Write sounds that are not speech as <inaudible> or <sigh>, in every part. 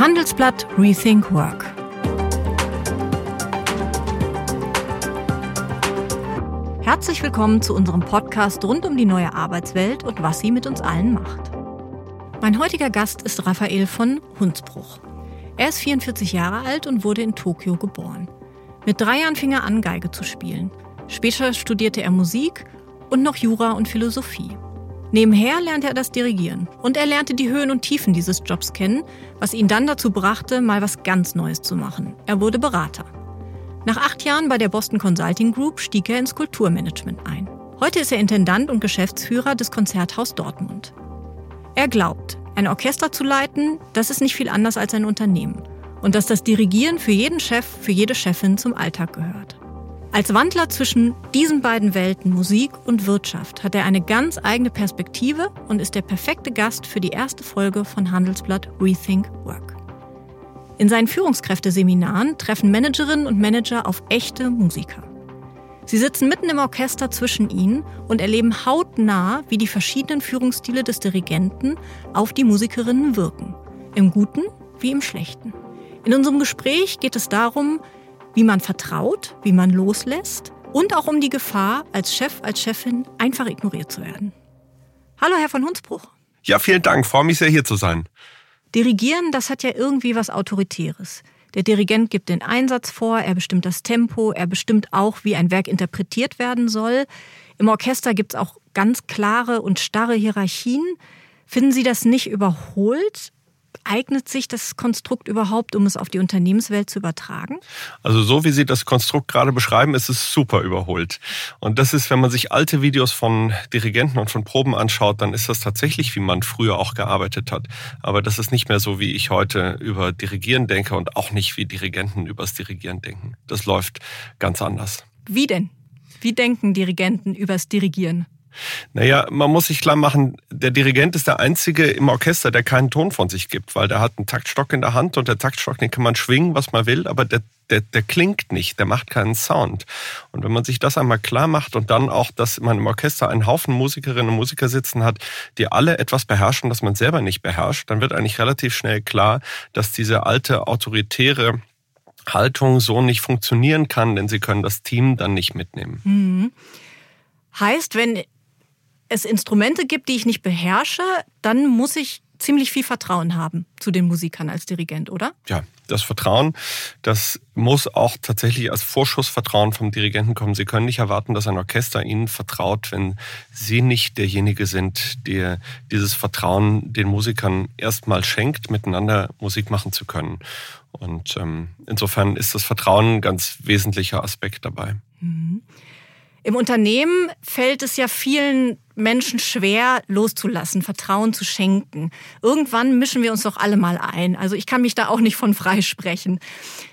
Handelsblatt Rethink Work. Herzlich willkommen zu unserem Podcast rund um die neue Arbeitswelt und was sie mit uns allen macht. Mein heutiger Gast ist Raphael von Hunsbruch. Er ist 44 Jahre alt und wurde in Tokio geboren. Mit drei Jahren fing er an, Geige zu spielen. Später studierte er Musik und noch Jura und Philosophie. Nebenher lernte er das Dirigieren und er lernte die Höhen und Tiefen dieses Jobs kennen, was ihn dann dazu brachte, mal was ganz Neues zu machen. Er wurde Berater. Nach acht Jahren bei der Boston Consulting Group stieg er ins Kulturmanagement ein. Heute ist er Intendant und Geschäftsführer des Konzerthaus Dortmund. Er glaubt, ein Orchester zu leiten, das ist nicht viel anders als ein Unternehmen. Und dass das Dirigieren für jeden Chef, für jede Chefin zum Alltag gehört. Als Wandler zwischen diesen beiden Welten, Musik und Wirtschaft, hat er eine ganz eigene Perspektive und ist der perfekte Gast für die erste Folge von Handelsblatt Rethink Work. In seinen Führungskräfteseminaren treffen Managerinnen und Manager auf echte Musiker. Sie sitzen mitten im Orchester zwischen ihnen und erleben hautnah, wie die verschiedenen Führungsstile des Dirigenten auf die Musikerinnen wirken. Im Guten wie im Schlechten. In unserem Gespräch geht es darum, wie man vertraut, wie man loslässt und auch um die Gefahr, als Chef, als Chefin einfach ignoriert zu werden. Hallo, Herr von Hunsbruch. Ja, vielen Dank. Freue mich sehr, hier zu sein. Dirigieren, das hat ja irgendwie was Autoritäres. Der Dirigent gibt den Einsatz vor, er bestimmt das Tempo, er bestimmt auch, wie ein Werk interpretiert werden soll. Im Orchester gibt es auch ganz klare und starre Hierarchien. Finden Sie das nicht überholt? Eignet sich das Konstrukt überhaupt, um es auf die Unternehmenswelt zu übertragen? Also so wie Sie das Konstrukt gerade beschreiben, ist es super überholt. Und das ist, wenn man sich alte Videos von Dirigenten und von Proben anschaut, dann ist das tatsächlich, wie man früher auch gearbeitet hat. Aber das ist nicht mehr so, wie ich heute über Dirigieren denke und auch nicht wie Dirigenten übers Dirigieren denken. Das läuft ganz anders. Wie denn? Wie denken Dirigenten übers Dirigieren? Naja, man muss sich klar machen, der Dirigent ist der Einzige im Orchester, der keinen Ton von sich gibt, weil der hat einen Taktstock in der Hand und der Taktstock, den kann man schwingen, was man will, aber der, der, der klingt nicht, der macht keinen Sound. Und wenn man sich das einmal klar macht und dann auch, dass man im Orchester einen Haufen Musikerinnen und Musiker sitzen hat, die alle etwas beherrschen, das man selber nicht beherrscht, dann wird eigentlich relativ schnell klar, dass diese alte autoritäre Haltung so nicht funktionieren kann, denn sie können das Team dann nicht mitnehmen. Mhm. Heißt, wenn es Instrumente gibt, die ich nicht beherrsche, dann muss ich ziemlich viel Vertrauen haben zu den Musikern als Dirigent, oder? Ja, das Vertrauen, das muss auch tatsächlich als Vorschussvertrauen vom Dirigenten kommen. Sie können nicht erwarten, dass ein Orchester Ihnen vertraut, wenn Sie nicht derjenige sind, der dieses Vertrauen den Musikern erstmal schenkt, miteinander Musik machen zu können. Und ähm, insofern ist das Vertrauen ein ganz wesentlicher Aspekt dabei. Mhm. Im Unternehmen fällt es ja vielen Menschen schwer loszulassen, Vertrauen zu schenken. Irgendwann mischen wir uns doch alle mal ein. Also ich kann mich da auch nicht von freisprechen.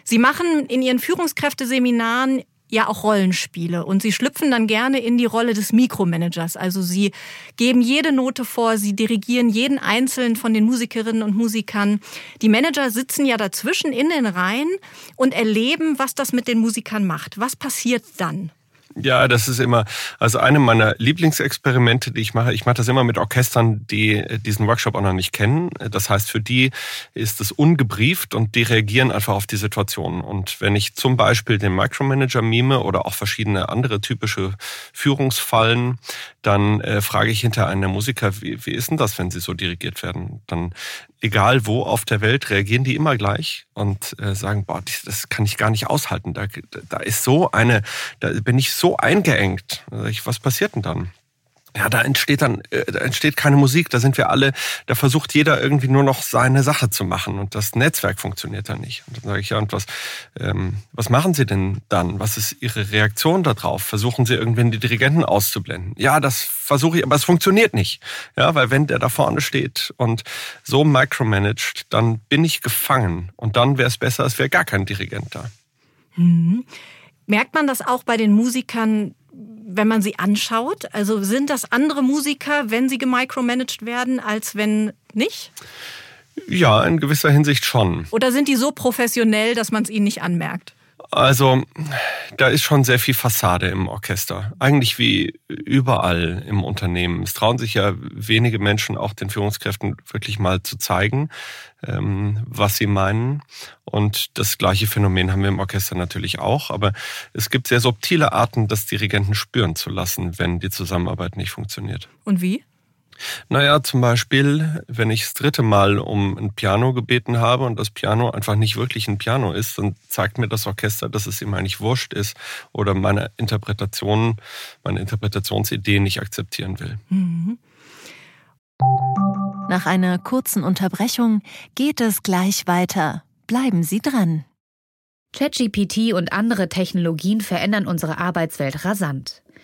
Sie machen in Ihren Führungskräfteseminaren ja auch Rollenspiele und sie schlüpfen dann gerne in die Rolle des Mikromanagers. Also sie geben jede Note vor, sie dirigieren jeden einzelnen von den Musikerinnen und Musikern. Die Manager sitzen ja dazwischen in den Reihen und erleben, was das mit den Musikern macht. Was passiert dann? Ja, das ist immer, also eine meiner Lieblingsexperimente, die ich mache. Ich mache das immer mit Orchestern, die diesen Workshop auch noch nicht kennen. Das heißt, für die ist es ungebrieft und die reagieren einfach auf die Situation. Und wenn ich zum Beispiel den Micromanager mime oder auch verschiedene andere typische Führungsfallen, dann äh, frage ich hinter einen der Musiker, wie, wie ist denn das, wenn sie so dirigiert werden? Dann egal wo auf der Welt, reagieren die immer gleich und äh, sagen, boah, das kann ich gar nicht aushalten. Da, da ist so eine, da bin ich so eingeengt. Was passiert denn dann? Ja, da entsteht dann, äh, da entsteht keine Musik, da sind wir alle, da versucht jeder irgendwie nur noch seine Sache zu machen und das Netzwerk funktioniert dann nicht. Und dann sage ich, ja, und was, ähm, was machen Sie denn dann? Was ist Ihre Reaktion darauf? Versuchen Sie irgendwann die Dirigenten auszublenden? Ja, das versuche ich, aber es funktioniert nicht. Ja, weil wenn der da vorne steht und so micromanaged, dann bin ich gefangen und dann wäre es besser, es wäre gar kein Dirigent da. Mhm. Merkt man das auch bei den Musikern, wenn man sie anschaut? Also sind das andere Musiker, wenn sie gemicromanaged werden, als wenn nicht? Ja, in gewisser Hinsicht schon. Oder sind die so professionell, dass man es ihnen nicht anmerkt? Also, da ist schon sehr viel Fassade im Orchester. Eigentlich wie überall im Unternehmen. Es trauen sich ja wenige Menschen, auch den Führungskräften, wirklich mal zu zeigen, ähm, was sie meinen. Und das gleiche Phänomen haben wir im Orchester natürlich auch. Aber es gibt sehr subtile Arten, das Dirigenten spüren zu lassen, wenn die Zusammenarbeit nicht funktioniert. Und wie? Naja, zum Beispiel, wenn ich das dritte Mal um ein Piano gebeten habe und das Piano einfach nicht wirklich ein Piano ist, dann zeigt mir das Orchester, dass es ihm eigentlich wurscht ist oder meine Interpretation, meine Interpretationsidee nicht akzeptieren will. Mhm. Nach einer kurzen Unterbrechung geht es gleich weiter. Bleiben Sie dran. ChatGPT und andere Technologien verändern unsere Arbeitswelt rasant.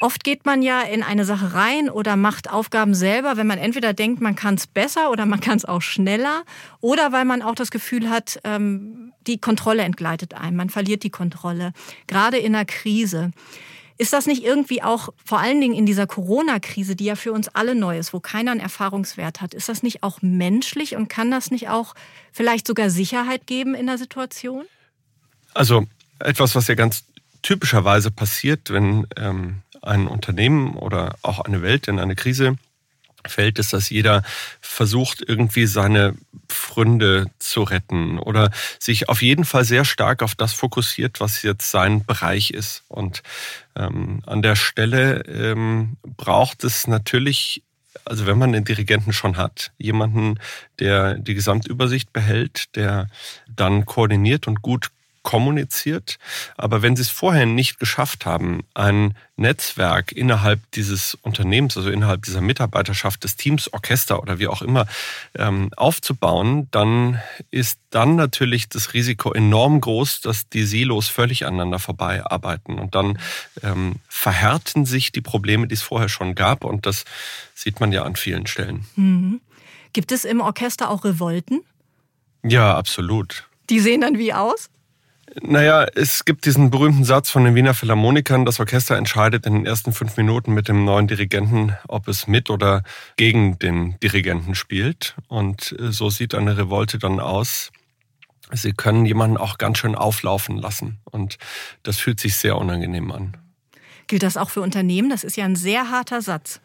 Oft geht man ja in eine Sache rein oder macht Aufgaben selber, wenn man entweder denkt, man kann es besser oder man kann es auch schneller oder weil man auch das Gefühl hat, ähm, die Kontrolle entgleitet einem, man verliert die Kontrolle, gerade in einer Krise. Ist das nicht irgendwie auch, vor allen Dingen in dieser Corona-Krise, die ja für uns alle neu ist, wo keiner einen Erfahrungswert hat, ist das nicht auch menschlich und kann das nicht auch vielleicht sogar Sicherheit geben in der Situation? Also etwas, was ja ganz typischerweise passiert, wenn ähm, ein Unternehmen oder auch eine Welt in eine Krise fällt, ist, dass jeder versucht, irgendwie seine Fründe zu retten oder sich auf jeden Fall sehr stark auf das fokussiert, was jetzt sein Bereich ist. Und ähm, an der Stelle ähm, braucht es natürlich also wenn man einen Dirigenten schon hat, jemanden, der die Gesamtübersicht behält, der dann koordiniert und gut kommuniziert. Aber wenn Sie es vorher nicht geschafft haben, ein Netzwerk innerhalb dieses Unternehmens, also innerhalb dieser Mitarbeiterschaft des Teams, Orchester oder wie auch immer, ähm, aufzubauen, dann ist dann natürlich das Risiko enorm groß, dass die Silos völlig aneinander vorbei arbeiten. Und dann ähm, verhärten sich die Probleme, die es vorher schon gab. Und das sieht man ja an vielen Stellen. Mhm. Gibt es im Orchester auch Revolten? Ja, absolut. Die sehen dann wie aus? Naja, es gibt diesen berühmten Satz von den Wiener Philharmonikern, das Orchester entscheidet in den ersten fünf Minuten mit dem neuen Dirigenten, ob es mit oder gegen den Dirigenten spielt. Und äh, so sieht eine Revolte dann aus. Sie können jemanden auch ganz schön auflaufen lassen. Und das fühlt sich sehr unangenehm an. Gilt das auch für Unternehmen? Das ist ja ein sehr harter Satz.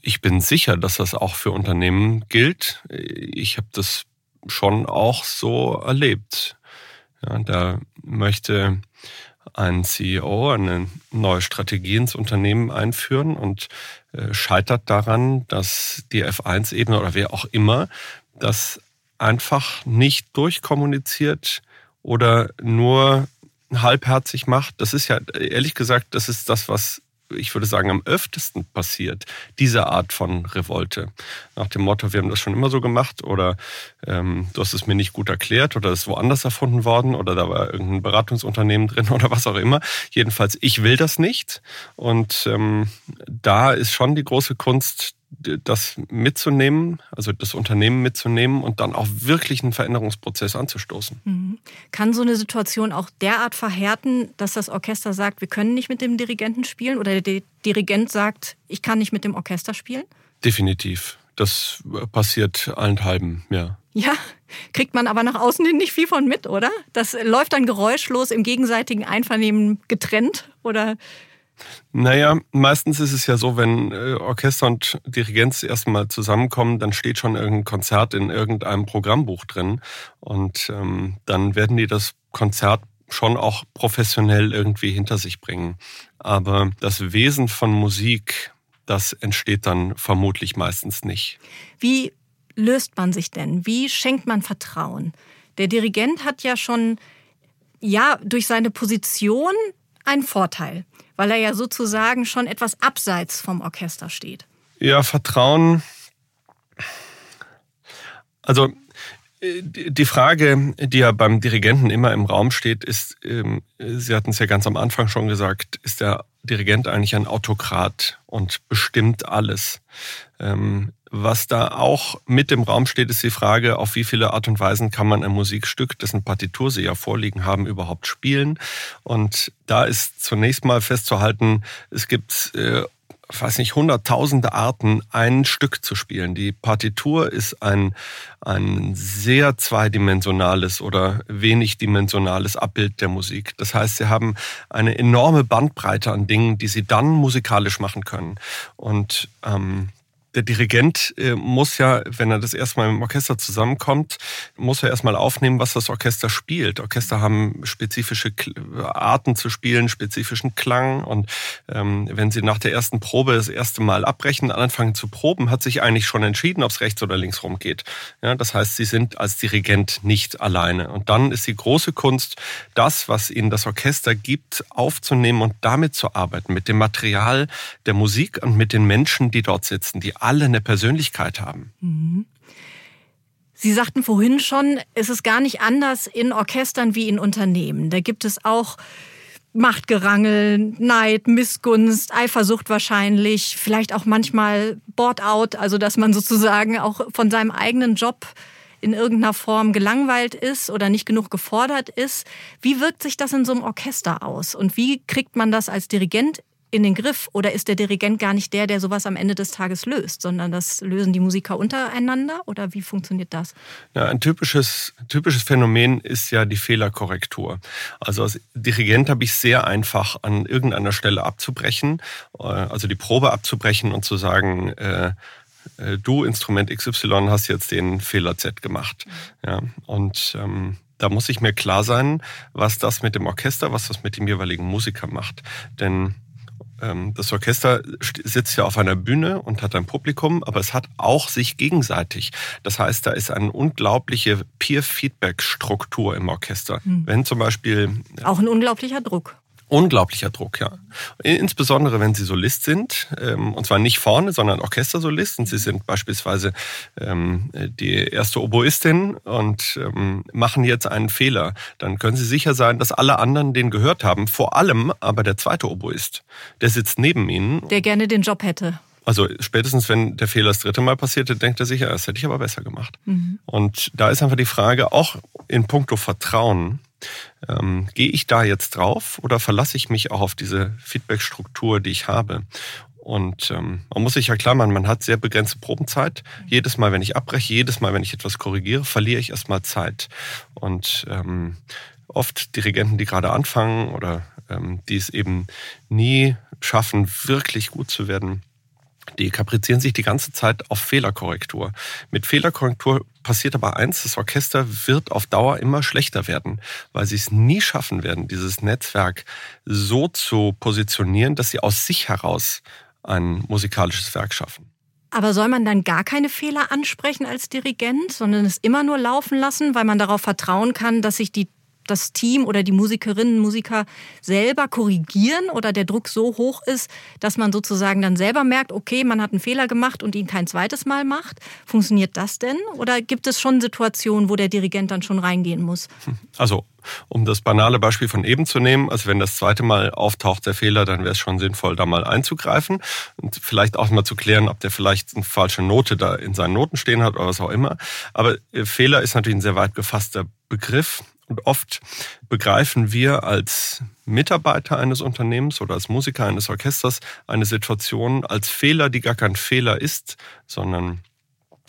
Ich bin sicher, dass das auch für Unternehmen gilt. Ich habe das schon auch so erlebt. Ja, da möchte ein CEO eine neue Strategie ins Unternehmen einführen und äh, scheitert daran, dass die F1-Ebene oder wer auch immer das einfach nicht durchkommuniziert oder nur halbherzig macht. Das ist ja, ehrlich gesagt, das ist das, was ich würde sagen, am öftesten passiert, diese Art von Revolte. Nach dem Motto, wir haben das schon immer so gemacht oder ähm, du hast es mir nicht gut erklärt oder es ist woanders erfunden worden oder da war irgendein Beratungsunternehmen drin <laughs> oder was auch immer. Jedenfalls, ich will das nicht. Und ähm, da ist schon die große Kunst, das mitzunehmen, also das Unternehmen mitzunehmen und dann auch wirklich einen Veränderungsprozess anzustoßen. Mhm. Kann so eine Situation auch derart verhärten, dass das Orchester sagt, wir können nicht mit dem Dirigenten spielen oder der Dirigent sagt, ich kann nicht mit dem Orchester spielen? Definitiv. Das passiert allenthalben, ja. Ja, kriegt man aber nach außen hin nicht viel von mit, oder? Das läuft dann geräuschlos im gegenseitigen Einvernehmen getrennt, oder? Naja, meistens ist es ja so, wenn äh, Orchester und Dirigenz erstmal zusammenkommen, dann steht schon irgendein Konzert in irgendeinem Programmbuch drin. Und ähm, dann werden die das Konzert schon auch professionell irgendwie hinter sich bringen. Aber das Wesen von Musik, das entsteht dann vermutlich meistens nicht. Wie löst man sich denn? Wie schenkt man Vertrauen? Der Dirigent hat ja schon, ja, durch seine Position einen Vorteil weil er ja sozusagen schon etwas abseits vom Orchester steht. Ja, Vertrauen. Also die Frage, die ja beim Dirigenten immer im Raum steht, ist, ähm, Sie hatten es ja ganz am Anfang schon gesagt, ist er Dirigent eigentlich ein Autokrat und bestimmt alles. Was da auch mit im Raum steht, ist die Frage, auf wie viele Art und Weisen kann man ein Musikstück, dessen Partitur Sie ja vorliegen haben, überhaupt spielen. Und da ist zunächst mal festzuhalten, es gibt äh, weiß nicht, hunderttausende Arten, ein Stück zu spielen. Die Partitur ist ein, ein sehr zweidimensionales oder wenig dimensionales Abbild der Musik. Das heißt, sie haben eine enorme Bandbreite an Dingen, die sie dann musikalisch machen können. Und ähm, der Dirigent äh, muss ja, wenn er das erstmal im Orchester zusammenkommt, muss er erstmal aufnehmen, was das Orchester spielt. Orchester haben spezifische Arten zu spielen, spezifischen Klang. Und ähm, wenn sie nach der ersten Probe das erste Mal abbrechen, anfangen zu proben, hat sich eigentlich schon entschieden, ob es rechts oder links rum geht. Ja, das heißt, sie sind als Dirigent nicht alleine. Und dann ist die große Kunst, das, was ihnen das Orchester gibt, aufzunehmen und damit zu arbeiten, mit dem Material der Musik und mit den Menschen, die dort sitzen, die alle eine Persönlichkeit haben. Mhm. Sie sagten vorhin schon, es ist gar nicht anders in Orchestern wie in Unternehmen. Da gibt es auch Machtgerangel, Neid, Missgunst, Eifersucht wahrscheinlich, vielleicht auch manchmal Board-out, also dass man sozusagen auch von seinem eigenen Job in irgendeiner Form gelangweilt ist oder nicht genug gefordert ist. Wie wirkt sich das in so einem Orchester aus? Und wie kriegt man das als Dirigent in den Griff? Oder ist der Dirigent gar nicht der, der sowas am Ende des Tages löst, sondern das lösen die Musiker untereinander? Oder wie funktioniert das? Ja, ein typisches, typisches Phänomen ist ja die Fehlerkorrektur. Also als Dirigent habe ich sehr einfach an irgendeiner Stelle abzubrechen, äh, also die Probe abzubrechen und zu sagen, äh, äh du Instrument XY hast jetzt den Fehler Z gemacht. Ja, und ähm, da muss ich mir klar sein, was das mit dem Orchester, was das mit dem jeweiligen Musiker macht. Denn das Orchester sitzt ja auf einer Bühne und hat ein Publikum, aber es hat auch sich gegenseitig. Das heißt, da ist eine unglaubliche Peer-Feedback-Struktur im Orchester. Mhm. Wenn zum Beispiel. Auch ein unglaublicher Druck. Unglaublicher Druck, ja. Insbesondere wenn Sie Solist sind, ähm, und zwar nicht vorne, sondern Orchestersolist, und Sie sind beispielsweise ähm, die erste Oboistin und ähm, machen jetzt einen Fehler, dann können Sie sicher sein, dass alle anderen den gehört haben, vor allem aber der zweite Oboist. Der sitzt neben Ihnen. Der gerne den Job hätte. Also spätestens, wenn der Fehler das dritte Mal passierte, denkt er sich, ja, das hätte ich aber besser gemacht. Mhm. Und da ist einfach die Frage, auch in puncto Vertrauen, ähm, gehe ich da jetzt drauf oder verlasse ich mich auch auf diese Feedbackstruktur, die ich habe? Und ähm, man muss sich ja klar machen, man hat sehr begrenzte Probenzeit. Jedes Mal, wenn ich abbreche, jedes Mal, wenn ich etwas korrigiere, verliere ich erstmal Zeit. Und ähm, oft Dirigenten, die gerade anfangen oder ähm, die es eben nie schaffen, wirklich gut zu werden, die kaprizieren sich die ganze Zeit auf Fehlerkorrektur. Mit Fehlerkorrektur passiert aber eins, das Orchester wird auf Dauer immer schlechter werden, weil sie es nie schaffen werden, dieses Netzwerk so zu positionieren, dass sie aus sich heraus ein musikalisches Werk schaffen. Aber soll man dann gar keine Fehler ansprechen als Dirigent, sondern es immer nur laufen lassen, weil man darauf vertrauen kann, dass sich die das Team oder die Musikerinnen und Musiker selber korrigieren oder der Druck so hoch ist, dass man sozusagen dann selber merkt, okay, man hat einen Fehler gemacht und ihn kein zweites Mal macht. Funktioniert das denn? Oder gibt es schon Situationen, wo der Dirigent dann schon reingehen muss? Also um das banale Beispiel von eben zu nehmen, also wenn das zweite Mal auftaucht, der Fehler, dann wäre es schon sinnvoll, da mal einzugreifen und vielleicht auch mal zu klären, ob der vielleicht eine falsche Note da in seinen Noten stehen hat oder was auch immer. Aber äh, Fehler ist natürlich ein sehr weit gefasster Begriff. Und oft begreifen wir als Mitarbeiter eines Unternehmens oder als Musiker eines Orchesters eine Situation als Fehler, die gar kein Fehler ist, sondern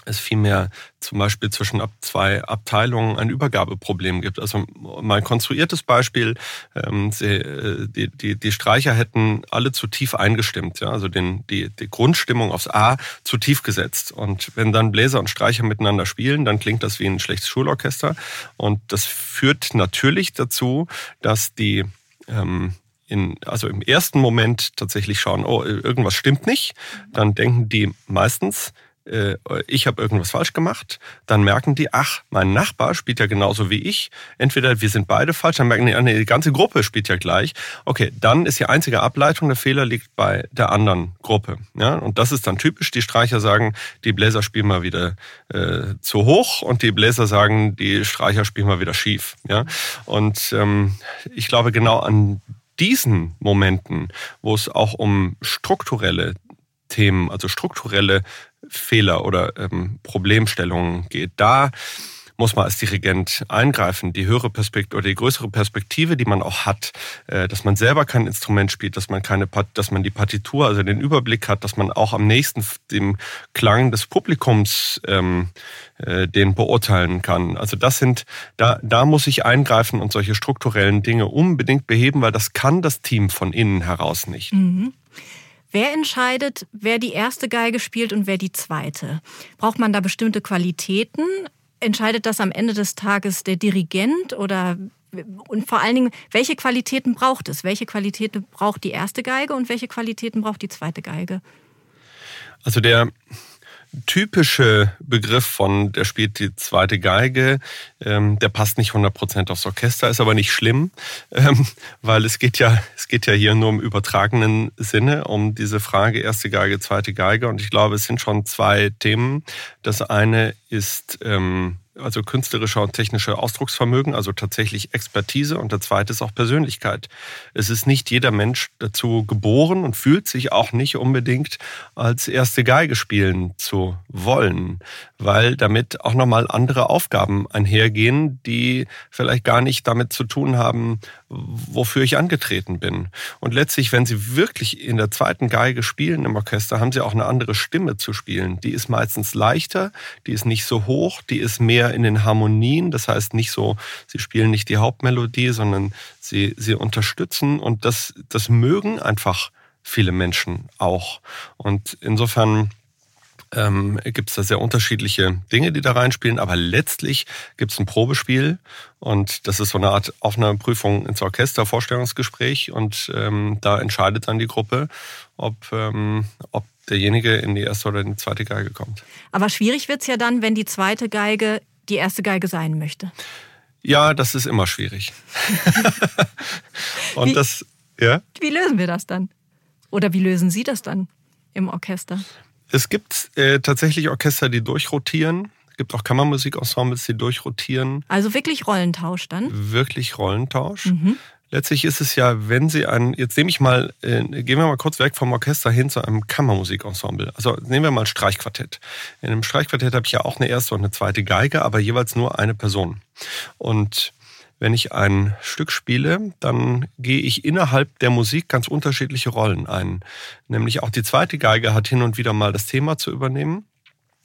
es vielmehr zum Beispiel zwischen zwei Abteilungen ein Übergabeproblem gibt. Also mal ein konstruiertes Beispiel, ähm, äh, die, die, die Streicher hätten alle zu tief eingestimmt, ja, also den, die, die Grundstimmung aufs A zu tief gesetzt. Und wenn dann Bläser und Streicher miteinander spielen, dann klingt das wie ein schlechtes Schulorchester. Und das führt natürlich dazu, dass die ähm, in, also im ersten Moment tatsächlich schauen, oh, irgendwas stimmt nicht. Dann denken die meistens, ich habe irgendwas falsch gemacht, dann merken die, ach, mein Nachbar spielt ja genauso wie ich. Entweder wir sind beide falsch, dann merken die, ah, die ganze Gruppe spielt ja gleich. Okay, dann ist die einzige Ableitung, der Fehler liegt bei der anderen Gruppe. Ja? Und das ist dann typisch. Die Streicher sagen, die Bläser spielen mal wieder äh, zu hoch und die Bläser sagen, die Streicher spielen mal wieder schief. Ja? Und ähm, ich glaube, genau an diesen Momenten, wo es auch um strukturelle Themen, also strukturelle Fehler oder ähm, Problemstellungen geht, da muss man als Dirigent eingreifen. Die höhere Perspektive oder die größere Perspektive, die man auch hat, äh, dass man selber kein Instrument spielt, dass man keine, dass man die Partitur, also den Überblick hat, dass man auch am nächsten dem Klang des Publikums ähm, äh, den beurteilen kann. Also das sind, da, da muss ich eingreifen und solche strukturellen Dinge unbedingt beheben, weil das kann das Team von innen heraus nicht. Mhm. Wer entscheidet, wer die erste Geige spielt und wer die zweite? Braucht man da bestimmte Qualitäten? entscheidet das am Ende des Tages der Dirigent oder und vor allen Dingen, welche Qualitäten braucht es? Welche Qualitäten braucht die erste Geige und welche Qualitäten braucht die zweite Geige? Also der typische Begriff von, der spielt die zweite Geige, ähm, der passt nicht 100% aufs Orchester, ist aber nicht schlimm, ähm, weil es geht ja, es geht ja hier nur im übertragenen Sinne um diese Frage erste Geige, zweite Geige und ich glaube, es sind schon zwei Themen. Das eine ist ähm, also künstlerischer und technischer Ausdrucksvermögen, also tatsächlich Expertise. Und der zweite ist auch Persönlichkeit. Es ist nicht jeder Mensch dazu geboren und fühlt sich auch nicht unbedingt als erste Geige spielen zu wollen, weil damit auch nochmal andere Aufgaben einhergehen, die vielleicht gar nicht damit zu tun haben, wofür ich angetreten bin. Und letztlich, wenn Sie wirklich in der zweiten Geige spielen im Orchester, haben Sie auch eine andere Stimme zu spielen. Die ist meistens leichter, die ist nicht so hoch, die ist mehr in den Harmonien. Das heißt nicht so, Sie spielen nicht die Hauptmelodie, sondern Sie, Sie unterstützen und das, das mögen einfach viele Menschen auch. Und insofern ähm, gibt es da sehr unterschiedliche Dinge, die da reinspielen, aber letztlich gibt es ein Probespiel und das ist so eine Art Aufnahmeprüfung ins Orchester, Vorstellungsgespräch und ähm, da entscheidet dann die Gruppe, ob, ähm, ob derjenige in die erste oder in die zweite Geige kommt. Aber schwierig wird es ja dann, wenn die zweite Geige die erste Geige sein möchte. Ja, das ist immer schwierig. <laughs> und wie, das, ja? Wie lösen wir das dann? Oder wie lösen Sie das dann im Orchester? Es gibt äh, tatsächlich Orchester, die durchrotieren. Es gibt auch Kammermusikensembles, die durchrotieren. Also wirklich Rollentausch dann? Wirklich Rollentausch. Mhm. Letztlich ist es ja, wenn Sie ein, jetzt nehme ich mal, äh, gehen wir mal kurz weg vom Orchester hin zu einem Kammermusikensemble. Also nehmen wir mal ein Streichquartett. In einem Streichquartett habe ich ja auch eine erste und eine zweite Geige, aber jeweils nur eine Person. Und wenn ich ein Stück spiele, dann gehe ich innerhalb der Musik ganz unterschiedliche Rollen ein. Nämlich auch die zweite Geige hat hin und wieder mal das Thema zu übernehmen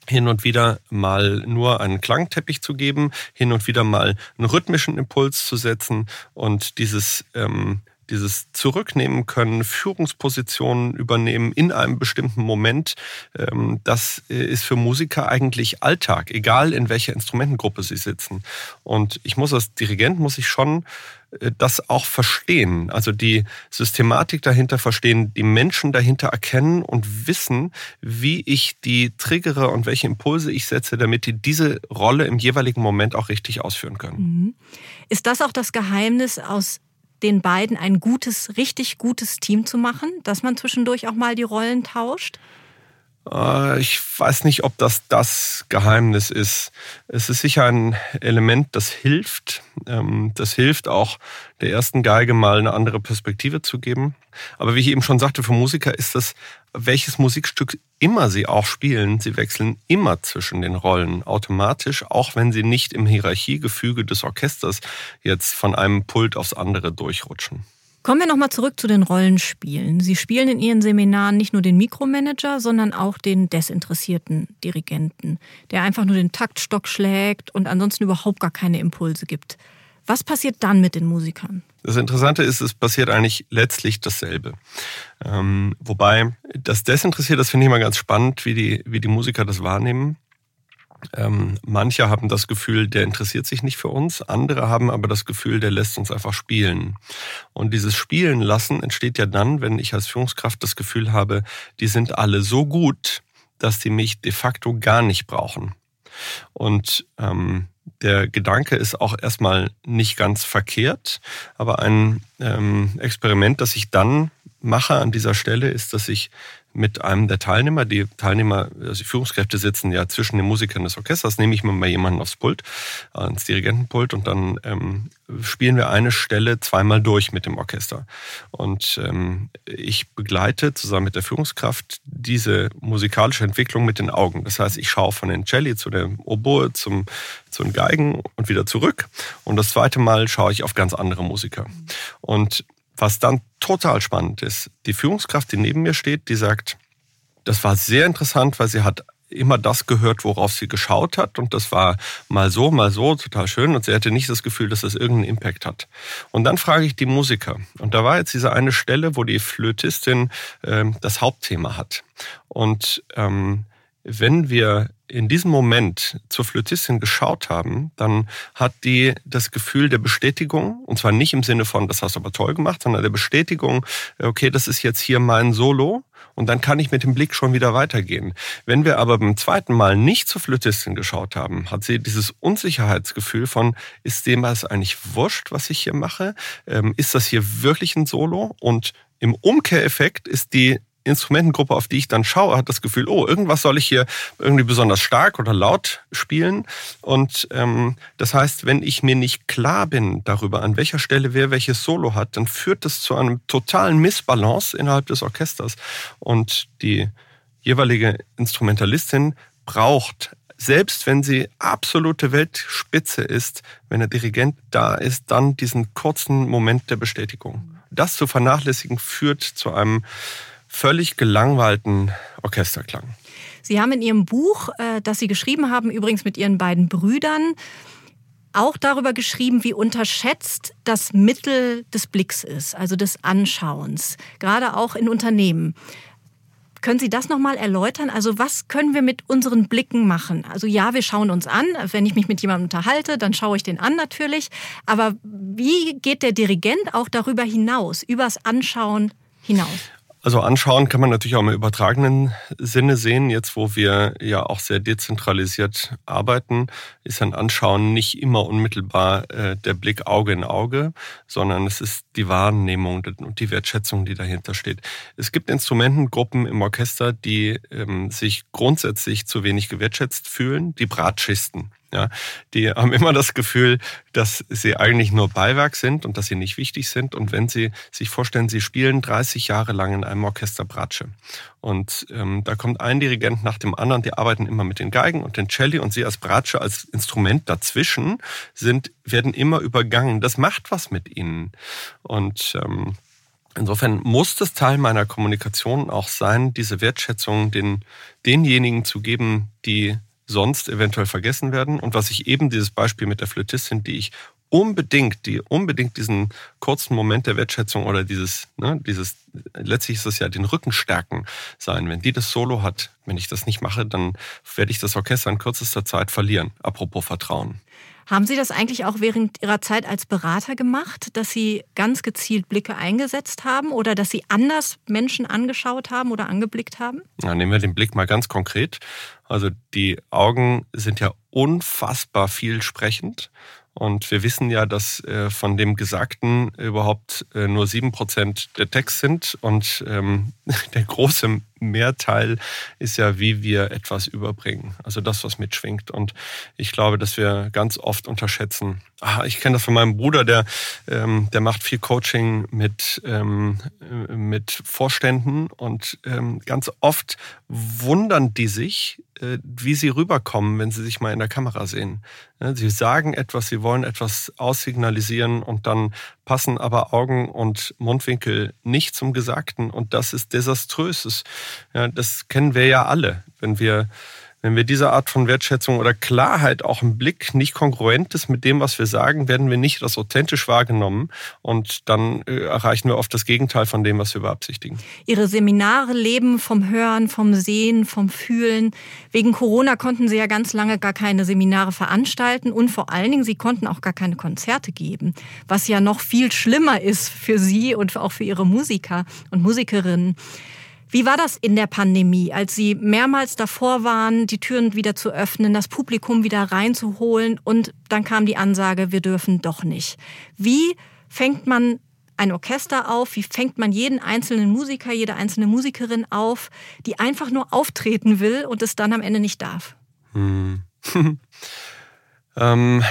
hin und wieder mal nur einen Klangteppich zu geben, hin und wieder mal einen rhythmischen Impuls zu setzen und dieses ähm, dieses Zurücknehmen können, Führungspositionen übernehmen in einem bestimmten Moment, ähm, das äh, ist für Musiker eigentlich Alltag, egal in welcher Instrumentengruppe sie sitzen. Und ich muss als Dirigent, muss ich schon äh, das auch verstehen, also die Systematik dahinter verstehen, die Menschen dahinter erkennen und wissen, wie ich die triggere und welche Impulse ich setze, damit die diese Rolle im jeweiligen Moment auch richtig ausführen können. Mhm. Ist das auch das Geheimnis aus den beiden ein gutes, richtig gutes Team zu machen, dass man zwischendurch auch mal die Rollen tauscht? Äh, ich weiß nicht, ob das das Geheimnis ist. Es ist sicher ein Element, das hilft. Ähm, das hilft auch der ersten Geige mal eine andere Perspektive zu geben. Aber wie ich eben schon sagte, für Musiker ist das, welches Musikstück immer sie auch spielen, sie wechseln immer zwischen den Rollen automatisch, auch wenn sie nicht im Hierarchiegefüge des Orchesters jetzt von einem Pult aufs andere durchrutschen. Kommen wir nochmal zurück zu den Rollenspielen. Sie spielen in Ihren Seminaren nicht nur den Mikromanager, sondern auch den desinteressierten Dirigenten, der einfach nur den Taktstock schlägt und ansonsten überhaupt gar keine Impulse gibt. Was passiert dann mit den Musikern? Das Interessante ist, es passiert eigentlich letztlich dasselbe. Ähm, wobei das Desinteressiert, das finde ich immer ganz spannend, wie die, wie die Musiker das wahrnehmen. Ähm, manche haben das Gefühl, der interessiert sich nicht für uns, andere haben aber das Gefühl, der lässt uns einfach spielen. Und dieses Spielen lassen entsteht ja dann, wenn ich als Führungskraft das Gefühl habe, die sind alle so gut, dass die mich de facto gar nicht brauchen. Und ähm, der Gedanke ist auch erstmal nicht ganz verkehrt, aber ein ähm, Experiment, das ich dann mache an dieser Stelle, ist, dass ich mit einem der Teilnehmer. Die Teilnehmer, also die Führungskräfte sitzen ja zwischen den Musikern des Orchesters, nehme ich mir mal jemanden aufs Pult, ans Dirigentenpult und dann ähm, spielen wir eine Stelle zweimal durch mit dem Orchester. Und ähm, ich begleite zusammen mit der Führungskraft diese musikalische Entwicklung mit den Augen. Das heißt, ich schaue von den Celli zu der Oboe, zum, zu den Geigen und wieder zurück. Und das zweite Mal schaue ich auf ganz andere Musiker. Und was dann total spannend ist, die Führungskraft, die neben mir steht, die sagt, das war sehr interessant, weil sie hat immer das gehört, worauf sie geschaut hat. Und das war mal so, mal so, total schön. Und sie hatte nicht das Gefühl, dass das irgendeinen Impact hat. Und dann frage ich die Musiker. Und da war jetzt diese eine Stelle, wo die Flötistin äh, das Hauptthema hat. Und ähm, wenn wir in diesem Moment zur Flötistin geschaut haben, dann hat die das Gefühl der Bestätigung, und zwar nicht im Sinne von, das hast du aber toll gemacht, sondern der Bestätigung, okay, das ist jetzt hier mein Solo und dann kann ich mit dem Blick schon wieder weitergehen. Wenn wir aber beim zweiten Mal nicht zur Flötistin geschaut haben, hat sie dieses Unsicherheitsgefühl von, ist dem was eigentlich wurscht, was ich hier mache? Ähm, ist das hier wirklich ein Solo? Und im Umkehreffekt ist die Instrumentengruppe, auf die ich dann schaue, hat das Gefühl, oh, irgendwas soll ich hier irgendwie besonders stark oder laut spielen. Und ähm, das heißt, wenn ich mir nicht klar bin darüber, an welcher Stelle wer welches Solo hat, dann führt das zu einem totalen Missbalance innerhalb des Orchesters. Und die jeweilige Instrumentalistin braucht selbst wenn sie absolute Weltspitze ist, wenn der Dirigent da ist, dann diesen kurzen Moment der Bestätigung. Das zu vernachlässigen führt zu einem völlig gelangweilten Orchesterklang. Sie haben in Ihrem Buch, äh, das Sie geschrieben haben, übrigens mit Ihren beiden Brüdern, auch darüber geschrieben, wie unterschätzt das Mittel des Blicks ist, also des Anschauens, gerade auch in Unternehmen. Können Sie das nochmal erläutern? Also was können wir mit unseren Blicken machen? Also ja, wir schauen uns an. Wenn ich mich mit jemandem unterhalte, dann schaue ich den an natürlich. Aber wie geht der Dirigent auch darüber hinaus, übers Anschauen hinaus? Also anschauen kann man natürlich auch im übertragenen Sinne sehen. Jetzt, wo wir ja auch sehr dezentralisiert arbeiten, ist ein Anschauen nicht immer unmittelbar äh, der Blick Auge in Auge, sondern es ist die Wahrnehmung und die Wertschätzung, die dahinter steht. Es gibt Instrumentengruppen im Orchester, die ähm, sich grundsätzlich zu wenig gewertschätzt fühlen, die Bratschisten. Ja, die haben immer das Gefühl, dass sie eigentlich nur Beiwerk sind und dass sie nicht wichtig sind. Und wenn sie sich vorstellen, sie spielen 30 Jahre lang in einem Orchester Bratsche und ähm, da kommt ein Dirigent nach dem anderen, die arbeiten immer mit den Geigen und den Celli und sie als Bratsche, als Instrument dazwischen sind, werden immer übergangen. Das macht was mit ihnen. Und ähm, Insofern muss das Teil meiner Kommunikation auch sein, diese Wertschätzung den, denjenigen zu geben, die sonst eventuell vergessen werden. Und was ich eben dieses Beispiel mit der Flötistin, die ich unbedingt, die unbedingt diesen kurzen Moment der Wertschätzung oder dieses, ne, dieses, letztlich ist es ja den Rücken stärken sein. Wenn die das Solo hat, wenn ich das nicht mache, dann werde ich das Orchester in kürzester Zeit verlieren. Apropos Vertrauen. Haben Sie das eigentlich auch während Ihrer Zeit als Berater gemacht, dass Sie ganz gezielt Blicke eingesetzt haben oder dass Sie anders Menschen angeschaut haben oder angeblickt haben? Ja, nehmen wir den Blick mal ganz konkret. Also die Augen sind ja unfassbar vielsprechend. Und wir wissen ja, dass äh, von dem Gesagten überhaupt äh, nur sieben Prozent der Text sind. Und ähm, <laughs> der große Mehrteil ist ja, wie wir etwas überbringen. Also das, was mitschwingt. Und ich glaube, dass wir ganz oft unterschätzen. Ah, ich kenne das von meinem Bruder, der, ähm, der macht viel Coaching mit, ähm, mit Vorständen und ähm, ganz oft wundern die sich, äh, wie sie rüberkommen, wenn sie sich mal in der Kamera sehen. Sie sagen etwas, sie wollen etwas aussignalisieren und dann passen aber Augen und Mundwinkel nicht zum Gesagten und das ist desaströs. Das, ja, das kennen wir ja alle, wenn wir wenn wir diese Art von Wertschätzung oder Klarheit auch im Blick nicht kongruent ist mit dem, was wir sagen, werden wir nicht als authentisch wahrgenommen und dann äh, erreichen wir oft das Gegenteil von dem, was wir beabsichtigen. Ihre Seminare leben vom Hören, vom Sehen, vom Fühlen. Wegen Corona konnten Sie ja ganz lange gar keine Seminare veranstalten und vor allen Dingen, Sie konnten auch gar keine Konzerte geben, was ja noch viel schlimmer ist für Sie und auch für Ihre Musiker und Musikerinnen. Wie war das in der Pandemie, als Sie mehrmals davor waren, die Türen wieder zu öffnen, das Publikum wieder reinzuholen und dann kam die Ansage, wir dürfen doch nicht. Wie fängt man ein Orchester auf? Wie fängt man jeden einzelnen Musiker, jede einzelne Musikerin auf, die einfach nur auftreten will und es dann am Ende nicht darf? Hm. <laughs> ähm,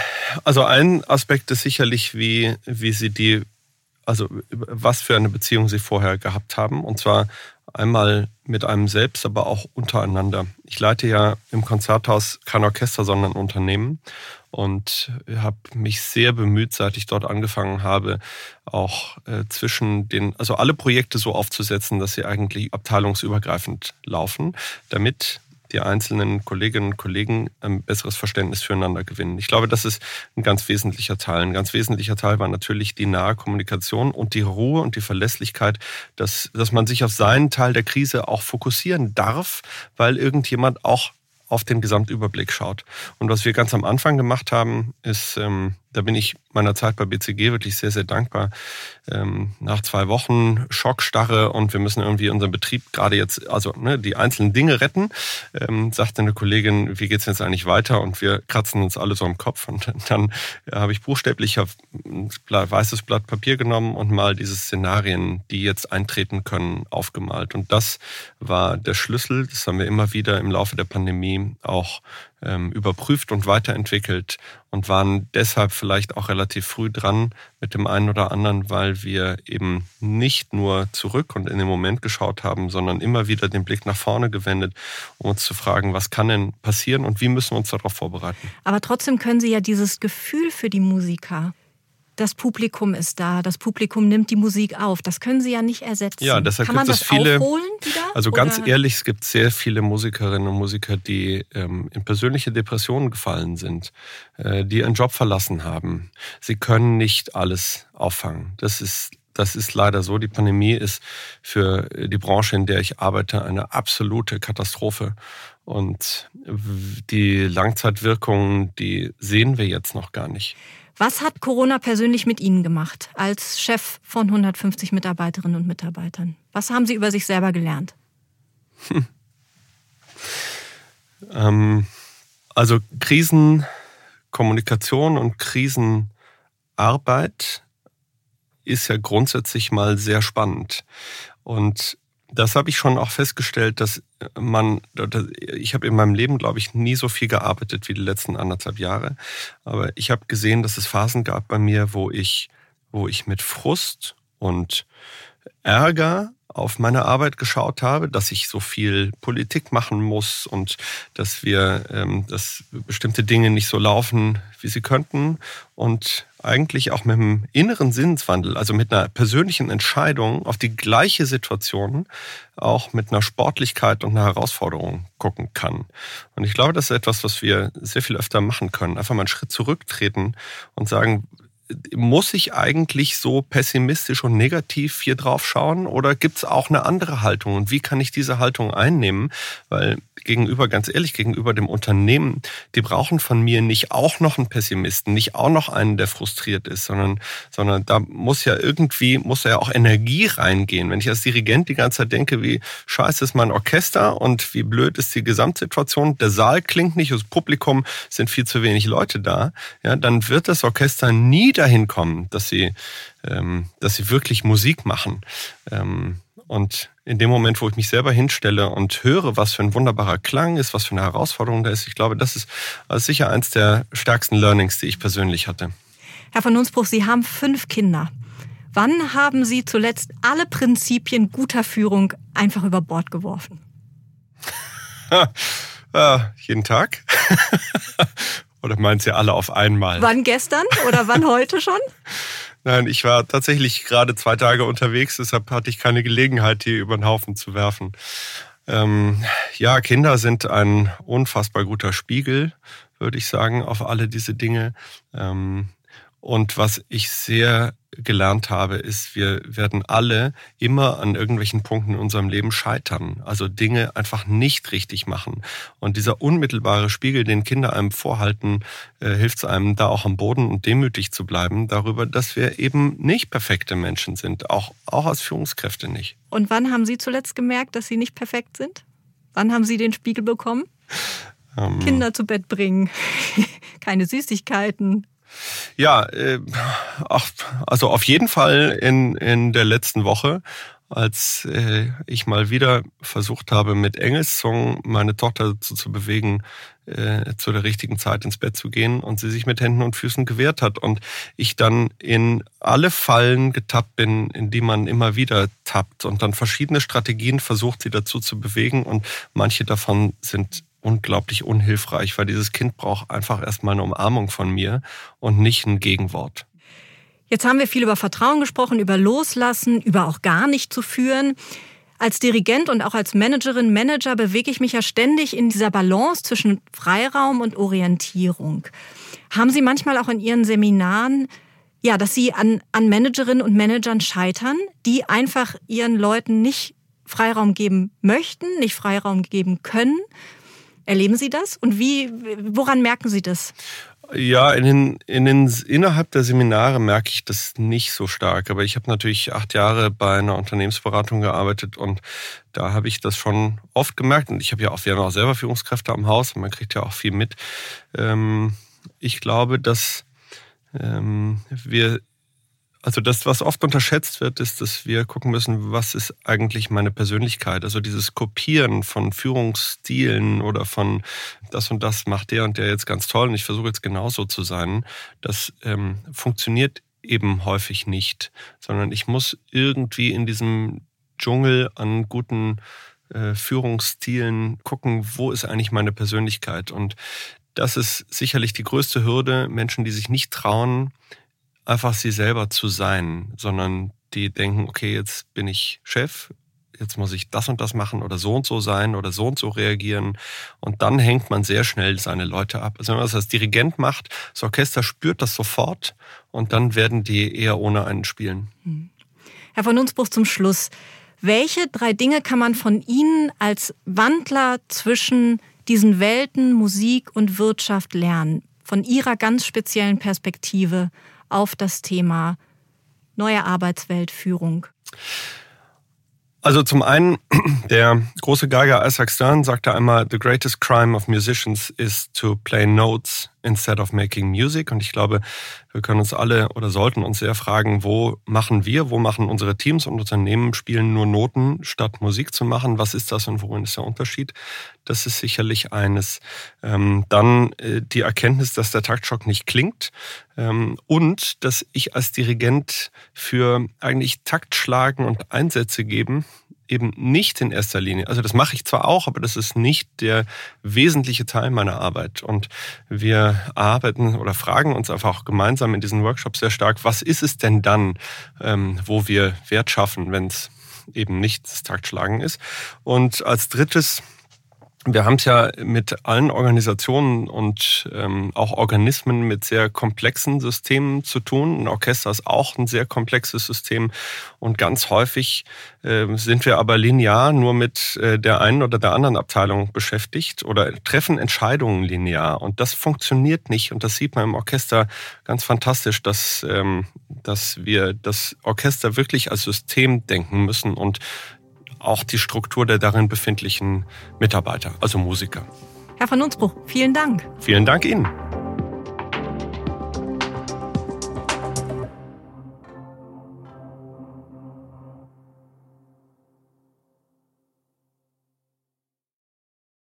also ein Aspekt ist sicherlich, wie, wie sie die, also was für eine Beziehung sie vorher gehabt haben. Und zwar einmal mit einem selbst, aber auch untereinander. Ich leite ja im Konzerthaus kein Orchester, sondern Unternehmen und habe mich sehr bemüht, seit ich dort angefangen habe, auch äh, zwischen den, also alle Projekte so aufzusetzen, dass sie eigentlich abteilungsübergreifend laufen, damit die einzelnen Kolleginnen und Kollegen ein besseres Verständnis füreinander gewinnen. Ich glaube, das ist ein ganz wesentlicher Teil. Ein ganz wesentlicher Teil war natürlich die nahe Kommunikation und die Ruhe und die Verlässlichkeit, dass, dass man sich auf seinen Teil der Krise auch fokussieren darf, weil irgendjemand auch auf den Gesamtüberblick schaut. Und was wir ganz am Anfang gemacht haben, ist, ähm, da bin ich meiner Zeit bei BCG wirklich sehr, sehr dankbar. Ähm, nach zwei Wochen Schockstarre und wir müssen irgendwie unseren Betrieb gerade jetzt, also ne, die einzelnen Dinge retten, ähm, sagte eine Kollegin, wie geht's jetzt eigentlich weiter? Und wir kratzen uns alle so im Kopf. Und dann ja, habe ich buchstäblich ein weißes Blatt Papier genommen und mal diese Szenarien, die jetzt eintreten können, aufgemalt. Und das war der Schlüssel. Das haben wir immer wieder im Laufe der Pandemie auch überprüft und weiterentwickelt und waren deshalb vielleicht auch relativ früh dran mit dem einen oder anderen, weil wir eben nicht nur zurück und in den Moment geschaut haben, sondern immer wieder den Blick nach vorne gewendet, um uns zu fragen, was kann denn passieren und wie müssen wir uns darauf vorbereiten. Aber trotzdem können Sie ja dieses Gefühl für die Musiker das Publikum ist da, das Publikum nimmt die Musik auf. Das können Sie ja nicht ersetzen. Ja, deshalb Kann gibt es viele. Wieder, also oder? ganz ehrlich, es gibt sehr viele Musikerinnen und Musiker, die ähm, in persönliche Depressionen gefallen sind, äh, die ihren Job verlassen haben. Sie können nicht alles auffangen. Das ist das ist leider so. Die Pandemie ist für die Branche, in der ich arbeite, eine absolute Katastrophe. Und die Langzeitwirkungen, die sehen wir jetzt noch gar nicht. Was hat Corona persönlich mit Ihnen gemacht als Chef von 150 Mitarbeiterinnen und Mitarbeitern? Was haben Sie über sich selber gelernt? Hm. Ähm, also Krisenkommunikation und Krisenarbeit ist ja grundsätzlich mal sehr spannend. Und das habe ich schon auch festgestellt, dass man, ich habe in meinem Leben, glaube ich, nie so viel gearbeitet wie die letzten anderthalb Jahre. Aber ich habe gesehen, dass es Phasen gab bei mir, wo ich, wo ich mit Frust und Ärger auf meine Arbeit geschaut habe, dass ich so viel Politik machen muss und dass wir, ähm, dass bestimmte Dinge nicht so laufen, wie sie könnten und eigentlich auch mit einem inneren Sinneswandel, also mit einer persönlichen Entscheidung auf die gleiche Situation auch mit einer Sportlichkeit und einer Herausforderung gucken kann. Und ich glaube, das ist etwas, was wir sehr viel öfter machen können. Einfach mal einen Schritt zurücktreten und sagen, muss ich eigentlich so pessimistisch und negativ hier drauf schauen oder gibt es auch eine andere Haltung und wie kann ich diese Haltung einnehmen? Weil gegenüber, ganz ehrlich, gegenüber dem Unternehmen, die brauchen von mir nicht auch noch einen Pessimisten, nicht auch noch einen, der frustriert ist, sondern, sondern da muss ja irgendwie, muss ja auch Energie reingehen. Wenn ich als Dirigent die ganze Zeit denke, wie scheiße ist mein Orchester und wie blöd ist die Gesamtsituation, der Saal klingt nicht, das Publikum sind viel zu wenig Leute da, ja, dann wird das Orchester nie dahin kommen, dass sie, ähm, dass sie wirklich Musik machen. Ähm, und in dem Moment, wo ich mich selber hinstelle und höre, was für ein wunderbarer Klang ist, was für eine Herausforderung da ist, ich glaube, das ist sicher eins der stärksten Learnings, die ich persönlich hatte. Herr von Nunsbruch, Sie haben fünf Kinder. Wann haben Sie zuletzt alle Prinzipien guter Führung einfach über Bord geworfen? ja, <laughs> jeden Tag. <laughs> Oder meinen Sie alle auf einmal? Wann gestern oder wann heute schon? <laughs> Nein, ich war tatsächlich gerade zwei Tage unterwegs, deshalb hatte ich keine Gelegenheit, die über den Haufen zu werfen. Ähm, ja, Kinder sind ein unfassbar guter Spiegel, würde ich sagen, auf alle diese Dinge. Ähm, und was ich sehr gelernt habe, ist, wir werden alle immer an irgendwelchen Punkten in unserem Leben scheitern. Also Dinge einfach nicht richtig machen. Und dieser unmittelbare Spiegel, den Kinder einem vorhalten, äh, hilft es einem, da auch am Boden und demütig zu bleiben darüber, dass wir eben nicht perfekte Menschen sind. Auch, auch als Führungskräfte nicht. Und wann haben Sie zuletzt gemerkt, dass Sie nicht perfekt sind? Wann haben Sie den Spiegel bekommen? Ähm, Kinder zu Bett bringen, <laughs> keine Süßigkeiten, Ja, äh, ach, also auf jeden Fall in, in der letzten Woche als äh, ich mal wieder versucht habe, mit Engelssong meine Tochter dazu zu bewegen, äh, zu der richtigen Zeit ins Bett zu gehen und sie sich mit Händen und Füßen gewehrt hat und ich dann in alle Fallen getappt bin, in die man immer wieder tappt und dann verschiedene Strategien versucht, sie dazu zu bewegen und manche davon sind unglaublich unhilfreich, weil dieses Kind braucht einfach erstmal eine Umarmung von mir und nicht ein Gegenwort. Jetzt haben wir viel über Vertrauen gesprochen, über Loslassen, über auch gar nicht zu führen. Als Dirigent und auch als Managerin, Manager bewege ich mich ja ständig in dieser Balance zwischen Freiraum und Orientierung. Haben Sie manchmal auch in Ihren Seminaren, ja, dass Sie an, an Managerinnen und Managern scheitern, die einfach ihren Leuten nicht Freiraum geben möchten, nicht Freiraum geben können? Erleben Sie das? Und wie, woran merken Sie das? Ja, in den, in den, innerhalb der Seminare merke ich das nicht so stark. Aber ich habe natürlich acht Jahre bei einer Unternehmensberatung gearbeitet und da habe ich das schon oft gemerkt. Und ich habe ja auch, wir haben auch selber Führungskräfte am Haus und man kriegt ja auch viel mit. Ähm, ich glaube, dass ähm, wir also das, was oft unterschätzt wird, ist, dass wir gucken müssen, was ist eigentlich meine Persönlichkeit. Also dieses Kopieren von Führungsstilen oder von das und das macht der und der jetzt ganz toll und ich versuche jetzt genauso zu sein, das ähm, funktioniert eben häufig nicht, sondern ich muss irgendwie in diesem Dschungel an guten äh, Führungsstilen gucken, wo ist eigentlich meine Persönlichkeit. Und das ist sicherlich die größte Hürde, Menschen, die sich nicht trauen, einfach sie selber zu sein, sondern die denken, okay, jetzt bin ich Chef, jetzt muss ich das und das machen oder so und so sein oder so und so reagieren. Und dann hängt man sehr schnell seine Leute ab. Also wenn man das als Dirigent macht, das Orchester spürt das sofort und dann werden die eher ohne einen spielen. Hm. Herr von Nunsbruch zum Schluss. Welche drei Dinge kann man von Ihnen als Wandler zwischen diesen Welten Musik und Wirtschaft lernen? Von Ihrer ganz speziellen Perspektive auf das Thema neue Arbeitswelt, Führung? Also zum einen, <clears throat> der große Geiger Isaac Stern sagte einmal, The greatest crime of musicians is to play notes instead of making music. Und ich glaube, wir können uns alle oder sollten uns sehr fragen, wo machen wir, wo machen unsere Teams und Unternehmen spielen nur Noten statt Musik zu machen? Was ist das und worin ist der Unterschied? Das ist sicherlich eines. Ähm, dann äh, die Erkenntnis, dass der Taktschock nicht klingt ähm, und dass ich als Dirigent für eigentlich Taktschlagen und Einsätze geben eben nicht in erster Linie. Also das mache ich zwar auch, aber das ist nicht der wesentliche Teil meiner Arbeit. Und wir arbeiten oder fragen uns einfach auch gemeinsam in diesen Workshops sehr stark, was ist es denn dann, ähm, wo wir Wert schaffen, wenn es eben nicht das Taktschlagen ist. Und als drittes wir haben es ja mit allen Organisationen und ähm, auch Organismen mit sehr komplexen Systemen zu tun. Ein Orchester ist auch ein sehr komplexes System. Und ganz häufig äh, sind wir aber linear nur mit äh, der einen oder der anderen Abteilung beschäftigt oder treffen Entscheidungen linear. Und das funktioniert nicht. Und das sieht man im Orchester ganz fantastisch, dass, ähm, dass wir das Orchester wirklich als System denken müssen und auch die Struktur der darin befindlichen Mitarbeiter, also Musiker. Herr von Nunsbruch, vielen Dank. Vielen Dank Ihnen.